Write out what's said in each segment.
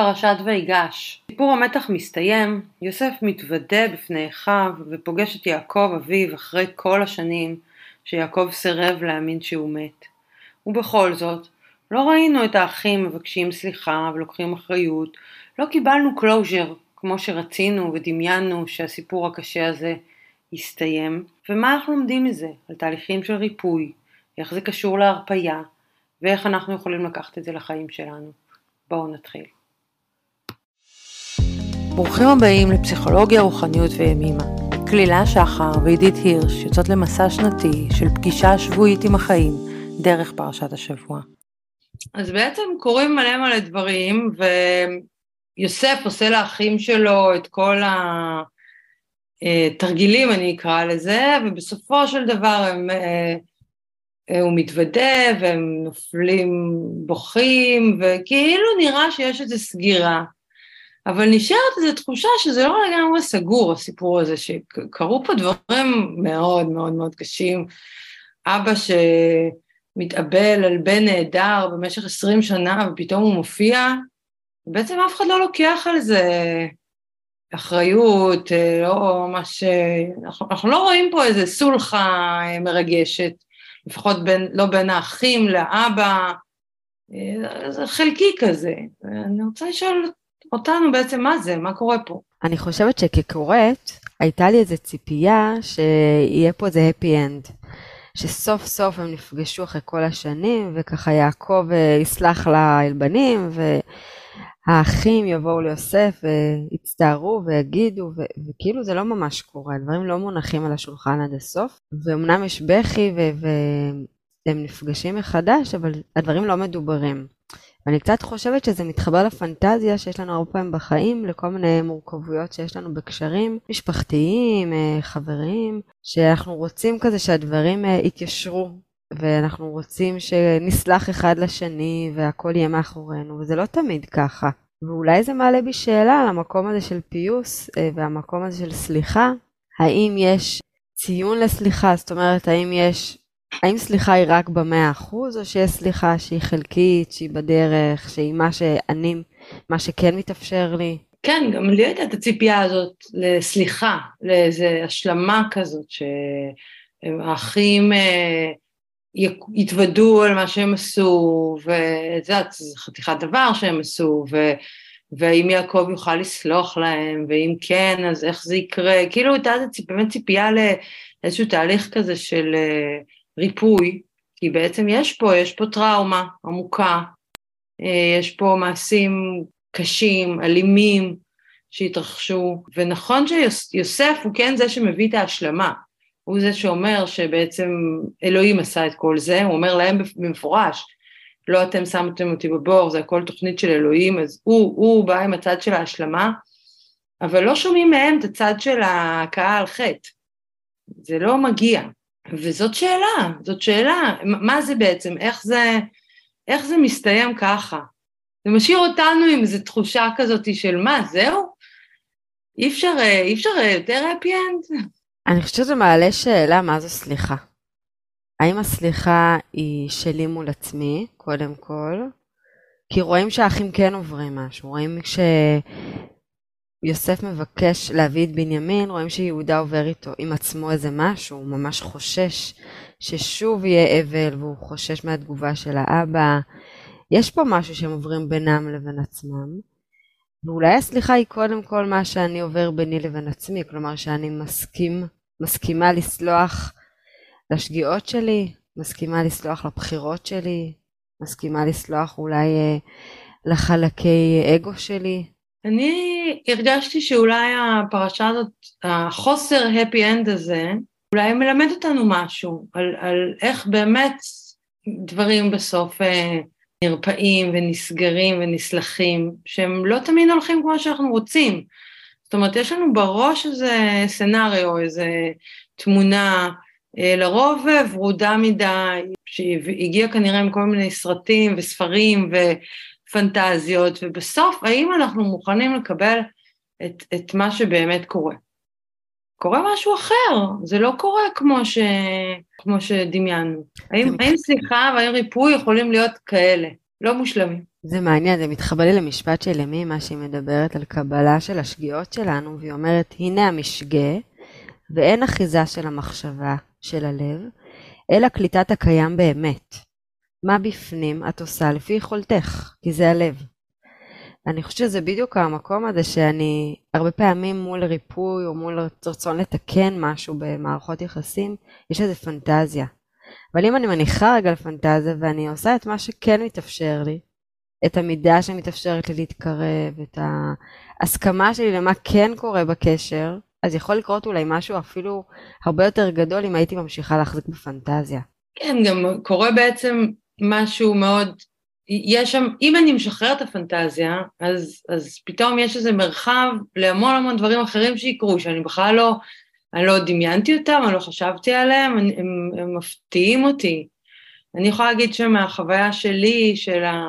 פרשת ויגש. סיפור המתח מסתיים, יוסף מתוודה בפני אחיו ופוגש את יעקב אביו אחרי כל השנים שיעקב סירב להאמין שהוא מת. ובכל זאת, לא ראינו את האחים מבקשים סליחה ולוקחים אחריות, לא קיבלנו closure כמו שרצינו ודמיינו שהסיפור הקשה הזה יסתיים, ומה אנחנו לומדים מזה? על תהליכים של ריפוי, איך זה קשור להרפייה, ואיך אנחנו יכולים לקחת את זה לחיים שלנו. בואו נתחיל. ברוכים הבאים לפסיכולוגיה, רוחניות וימימה. כלילה שחר ועידית הירש יוצאות למסע שנתי של פגישה שבועית עם החיים דרך פרשת השבוע. אז בעצם קורים מלא מלא דברים, ויוסף עושה לאחים שלו את כל התרגילים, אני אקרא לזה, ובסופו של דבר הם, אה, הוא מתוודה והם נופלים, בוכים, וכאילו נראה שיש איזו סגירה. אבל נשארת איזו תחושה שזה לא לגמרי סגור, הסיפור הזה, שקרו פה דברים מאוד מאוד מאוד קשים. אבא שמתאבל על בן נהדר במשך עשרים שנה ופתאום הוא מופיע, בעצם אף אחד לא לוקח על זה אחריות, לא ממש... אנחנו, אנחנו לא רואים פה איזה סולחה מרגשת, לפחות בין, לא בין האחים לאבא, זה חלקי כזה. אני רוצה לשאול אותנו בעצם מה זה, מה קורה פה. אני חושבת שכקוראת, הייתה לי איזו ציפייה שיהיה פה איזה happy end. שסוף סוף הם נפגשו אחרי כל השנים, וככה יעקב אה, יסלח לבנים, והאחים יבואו ליוסף ויצטערו ויגידו, ו- וכאילו זה לא ממש קורה, הדברים לא מונחים על השולחן עד הסוף, ואומנם יש בכי ו- והם נפגשים מחדש, אבל הדברים לא מדוברים. ואני קצת חושבת שזה מתחבר לפנטזיה שיש לנו הרבה פעמים בחיים, לכל מיני מורכבויות שיש לנו בקשרים משפחתיים, אה, חבריים, שאנחנו רוצים כזה שהדברים אה, יתיישרו, ואנחנו רוצים שנסלח אחד לשני והכל יהיה מאחורינו, וזה לא תמיד ככה. ואולי זה מעלה בי שאלה על המקום הזה של פיוס אה, והמקום הזה של סליחה. האם יש ציון לסליחה? זאת אומרת, האם יש האם סליחה היא רק במאה אחוז, או שיש סליחה שהיא חלקית, שהיא בדרך, שהיא מה שאני, מה שכן מתאפשר לי? כן, גם לי הייתה את הציפייה הזאת לסליחה, לאיזו השלמה כזאת, שהאחים אה, יתוודו על מה שהם עשו, ואת יודעת, זה חתיכת דבר שהם עשו, ו... והאם יעקב יוכל לסלוח להם, ואם כן, אז איך זה יקרה, כאילו הייתה באמת ציפייה לאיזשהו תהליך כזה של... ריפוי, כי בעצם יש פה, יש פה טראומה עמוקה, אה, יש פה מעשים קשים, אלימים שהתרחשו, ונכון שיוסף הוא כן זה שמביא את ההשלמה, הוא זה שאומר שבעצם אלוהים עשה את כל זה, הוא אומר להם במפורש, לא אתם שמתם אותי בבור, זה הכל תוכנית של אלוהים, אז הוא, הוא בא עם הצד של ההשלמה, אבל לא שומעים מהם את הצד של ההכאה על חטא, זה לא מגיע. וזאת שאלה, זאת שאלה, מה זה בעצם, איך זה, איך זה מסתיים ככה? זה משאיר אותנו עם איזו תחושה כזאת של מה, זהו? אי אפשר, אי אפשר יותר happy end? אני חושבת שזה מעלה שאלה מה זו סליחה. האם הסליחה היא שלי מול עצמי, קודם כל? כי רואים שהאחים כן עוברים משהו, רואים ש... יוסף מבקש להביא את בנימין, רואים שיהודה עובר איתו עם עצמו איזה משהו, הוא ממש חושש ששוב יהיה אבל, והוא חושש מהתגובה של האבא. יש פה משהו שהם עוברים בינם לבין עצמם. ואולי הסליחה היא קודם כל מה שאני עובר ביני לבין עצמי, כלומר שאני מסכים, מסכימה לסלוח לשגיאות שלי, מסכימה לסלוח לבחירות שלי, מסכימה לסלוח אולי אה, לחלקי אגו שלי, אני הרגשתי שאולי הפרשה הזאת, החוסר happy end הזה, אולי מלמד אותנו משהו על, על איך באמת דברים בסוף אה, נרפאים ונסגרים ונסלחים, שהם לא תמיד הולכים כמו שאנחנו רוצים. זאת אומרת, יש לנו בראש איזה סצנריו, איזה תמונה, אה, לרוב ורודה מדי, שהגיעה כנראה עם כל מיני סרטים וספרים ו... פנטזיות, ובסוף האם אנחנו מוכנים לקבל את, את מה שבאמת קורה. קורה משהו אחר, זה לא קורה כמו, ש, כמו שדמיינו. האם, האם סליחה והאם ריפוי יכולים להיות כאלה? לא מושלמים. זה מעניין, זה מתחבר לי למשפט של אמי, מה שהיא מדברת על קבלה של השגיאות שלנו, והיא אומרת, הנה המשגה, ואין אחיזה של המחשבה, של הלב, אלא קליטת הקיים באמת. מה בפנים את עושה לפי יכולתך, כי זה הלב. אני חושבת שזה בדיוק המקום הזה שאני הרבה פעמים מול ריפוי או מול רצון לתקן משהו במערכות יחסים, יש איזה פנטזיה. אבל אם אני מניחה רגע לפנטזיה ואני עושה את מה שכן מתאפשר לי, את המידה שמתאפשרת לי להתקרב, את ההסכמה שלי למה כן קורה בקשר, אז יכול לקרות אולי משהו אפילו הרבה יותר גדול אם הייתי ממשיכה להחזיק בפנטזיה. כן, גם קורה בעצם משהו מאוד, יש שם, אם אני משחררת את הפנטזיה, אז, אז פתאום יש איזה מרחב להמון המון דברים אחרים שיקרו, שאני בכלל לא, אני לא דמיינתי אותם, אני לא חשבתי עליהם, הם, הם, הם מפתיעים אותי. אני יכולה להגיד שמהחוויה שלי, של, ה,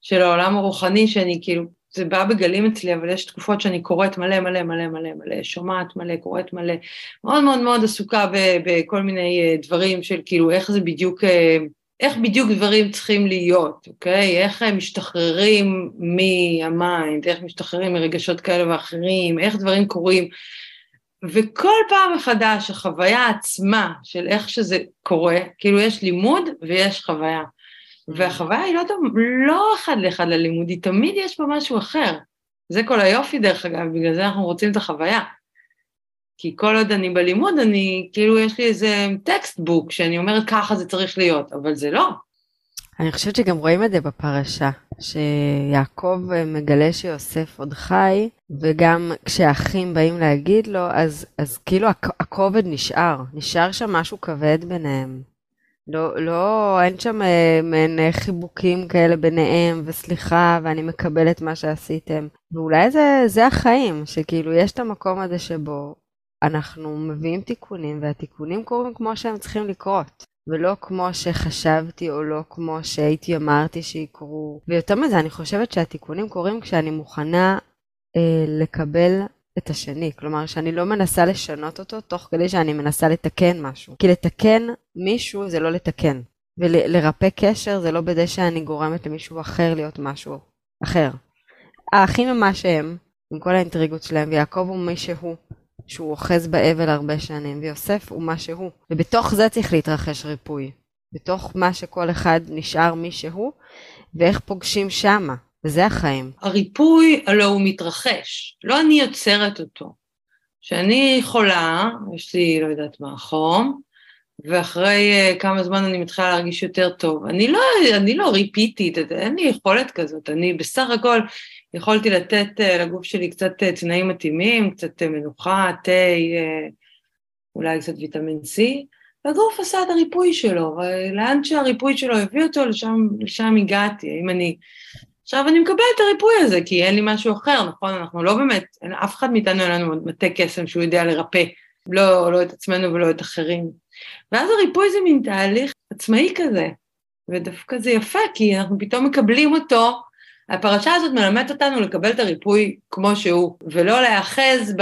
של העולם הרוחני, שאני כאילו, זה בא בגלים אצלי, אבל יש תקופות שאני קוראת מלא מלא מלא מלא מלא, שומעת מלא, קוראת מלא, מאוד מאוד מאוד עסוקה בכל מיני אה, דברים של כאילו איך זה בדיוק, אה, איך בדיוק דברים צריכים להיות, אוקיי? איך הם משתחררים מה mind, איך משתחררים מרגשות כאלה ואחרים, איך דברים קורים. וכל פעם מחדש החוויה עצמה של איך שזה קורה, כאילו יש לימוד ויש חוויה. והחוויה היא לא, לא אחד לאחד ללימוד, היא תמיד יש בה משהו אחר. זה כל היופי דרך אגב, בגלל זה אנחנו רוצים את החוויה. כי כל עוד אני בלימוד, אני, כאילו, יש לי איזה טקסט בוק שאני אומרת ככה זה צריך להיות, אבל זה לא. אני חושבת שגם רואים את זה בפרשה, שיעקב מגלה שיוסף עוד חי, וגם כשהאחים באים להגיד לו, אז, אז כאילו הכובד נשאר, נשאר שם משהו כבד ביניהם. לא, לא, אין שם אה, מעין אה, חיבוקים כאלה ביניהם, וסליחה, ואני מקבלת מה שעשיתם. ואולי זה, זה החיים, שכאילו יש את המקום הזה שבו אנחנו מביאים תיקונים, והתיקונים קורים כמו שהם צריכים לקרות. ולא כמו שחשבתי או לא כמו שהייתי אמרתי שיקרו. ויותר מזה, אני חושבת שהתיקונים קורים כשאני מוכנה אה, לקבל את השני. כלומר, שאני לא מנסה לשנות אותו תוך כדי שאני מנסה לתקן משהו. כי לתקן מישהו זה לא לתקן. ולרפא קשר זה לא בזה שאני גורמת למישהו אחר להיות משהו אחר. האחים הם מה שהם, עם כל האינטריגות שלהם, ויעקב הוא מי שהוא. שהוא אוחז באבל הרבה שנים, ויוסף הוא מה שהוא. ובתוך זה צריך להתרחש ריפוי. בתוך מה שכל אחד נשאר מי שהוא, ואיך פוגשים שמה. וזה החיים. הריפוי הלא הוא מתרחש, לא אני יוצרת אותו. כשאני חולה, יש לי, לא יודעת מה, חום, ואחרי uh, כמה זמן אני מתחילה להרגיש יותר טוב. אני לא, אני לא ריפיטית, אין לי יכולת כזאת, אני בסך הכל יכולתי לתת uh, לגוף שלי קצת uh, תנאים מתאימים, קצת uh, מנוחה, תה, אולי קצת ויטמין C, והגוף עשה את הריפוי שלו, ולאן שהריפוי שלו הביא אותו, לשם, לשם הגעתי. אם אני... עכשיו אני מקבלת את הריפוי הזה, כי אין לי משהו אחר, נכון? אנחנו לא באמת, אין, אף אחד מאיתנו אין לנו מטה קסם שהוא יודע לרפא, לא, לא את עצמנו ולא את אחרים. ואז הריפוי זה מין תהליך עצמאי כזה, ודווקא זה יפה, כי אנחנו פתאום מקבלים אותו הפרשה הזאת מלמדת אותנו לקבל את הריפוי כמו שהוא, ולא להיאחז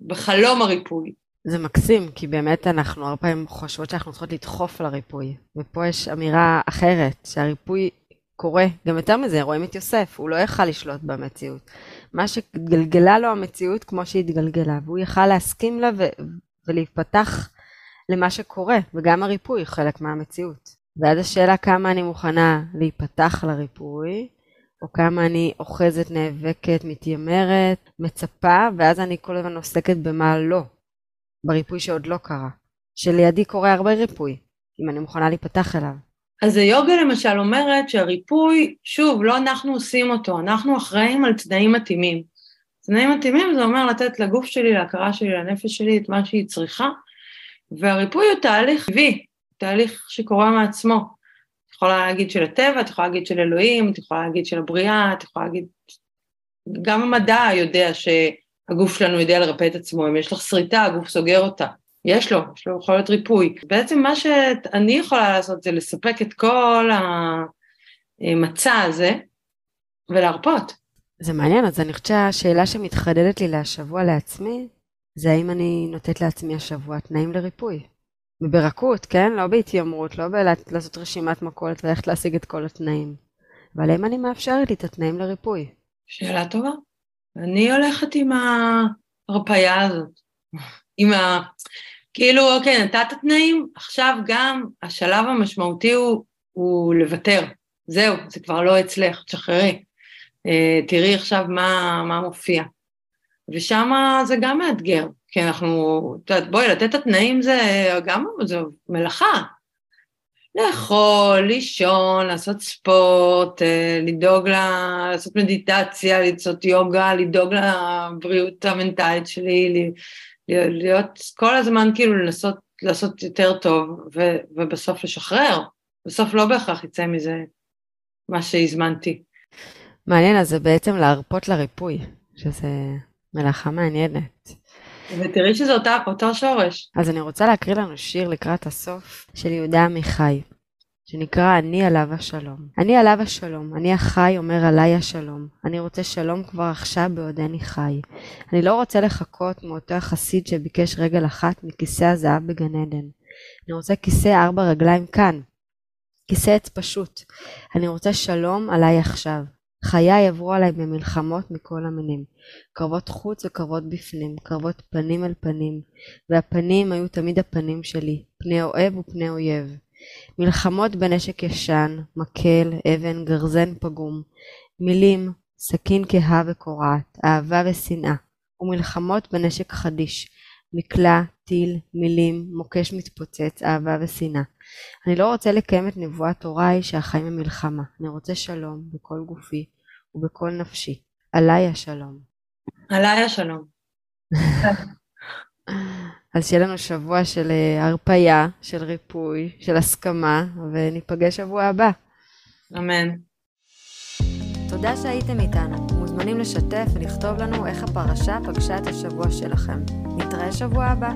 בחלום הריפוי. זה מקסים, כי באמת אנחנו הרבה פעמים חושבות שאנחנו צריכות לדחוף לריפוי. ופה יש אמירה אחרת, שהריפוי קורה. גם יותר מזה, רואים את יוסף, הוא לא יכל לשלוט במציאות. מה שגלגלה לו המציאות כמו שהתגלגלה, והוא יכל להסכים לה ו- ולהיפתח למה שקורה, וגם הריפוי חלק מהמציאות. ואז השאלה כמה אני מוכנה להיפתח לריפוי, או כמה אני אוחזת, נאבקת, מתיימרת, מצפה, ואז אני כל הזמן עוסקת במה לא, בריפוי שעוד לא קרה. שלידי קורה הרבה ריפוי, אם אני מוכנה להיפתח אליו. אז היוגה למשל אומרת שהריפוי, שוב, לא אנחנו עושים אותו, אנחנו אחראים על תנאים מתאימים. תנאים מתאימים זה אומר לתת לגוף שלי, להכרה שלי, לנפש שלי, את מה שהיא צריכה, והריפוי הוא תהליך טבעי, תהליך שקורה מעצמו. יכולה להגיד של הטבע, את יכולה להגיד של אלוהים, את יכולה להגיד של הבריאה, את יכולה להגיד... גם המדע יודע שהגוף שלנו יודע לרפא את עצמו, אם יש לך שריטה, הגוף סוגר אותה. יש לו, יש לו יכול להיות ריפוי. בעצם מה שאני יכולה לעשות זה לספק את כל המצע הזה ולהרפות. זה מעניין, אז אני חושבת שהשאלה שמתחדדת לי להשבוע לעצמי, זה האם אני נותנת לעצמי השבוע תנאים לריפוי. ברכות, כן? לא בהתיימרות, לא בלעשות רשימת מכולת וללכת להשיג את כל התנאים. אבל האם אני מאפשרת לי את התנאים לריפוי? שאלה טובה. אני הולכת עם ההרפאיה הזאת. עם ה... כאילו, אוקיי, נתת תנאים, עכשיו גם השלב המשמעותי הוא, הוא לוותר. זהו, זה כבר לא אצלך, תשחררי. אה, תראי עכשיו מה, מה מופיע. ושם זה גם מאתגר, כי אנחנו, את יודעת, בואי, לתת את התנאים זה גם, זה מלאכה. לאכול, לישון, לעשות ספורט, אה, לדאוג, לה, לעשות מדיטציה, לעשות יוגה, לדאוג לבריאות המנטלית שלי, להיות כל הזמן כאילו לנסות לעשות יותר טוב, ו, ובסוף לשחרר. בסוף לא בהכרח יצא מזה מה שהזמנתי. מעניין, אז זה בעצם להרפות לריפוי, שזה מלאכה מעניינת. ותראי שזה אותה, אותו שורש. אז אני רוצה להקריא לנו שיר לקראת הסוף של יהודה עמיחי, שנקרא אני עליו השלום. אני עליו השלום, אני החי אומר עליי השלום. אני רוצה שלום כבר עכשיו בעודני חי. אני לא רוצה לחכות מאותו החסיד שביקש רגל אחת מכיסא הזהב בגן עדן. אני רוצה כיסא ארבע רגליים כאן. כיסא עץ פשוט. אני רוצה שלום עליי עכשיו. חיי עברו עליי במלחמות מכל המינים. קרבות חוץ וקרבות בפנים, קרבות פנים אל פנים, והפנים היו תמיד הפנים שלי, פני אוהב ופני אויב. מלחמות בנשק ישן, מקל, אבן, גרזן פגום, מילים, סכין כהה וקורעת, אהבה ושנאה, ומלחמות בנשק חדיש, מקלע, טיל, מילים, מוקש מתפוצץ, אהבה ושנאה. אני לא רוצה לקיים את נבואת הוריי שהחיים הם מלחמה. אני רוצה שלום בכל גופי ובכל נפשי. עליי השלום. עליי השלום. אז שיהיה לנו שבוע של אה, הרפייה, של ריפוי, של הסכמה, וניפגש שבוע הבא. אמן. תודה שהייתם איתנו. מוזמנים לשתף ולכתוב לנו איך הפרשה פגשה את השבוע שלכם. נתראה שבוע הבא.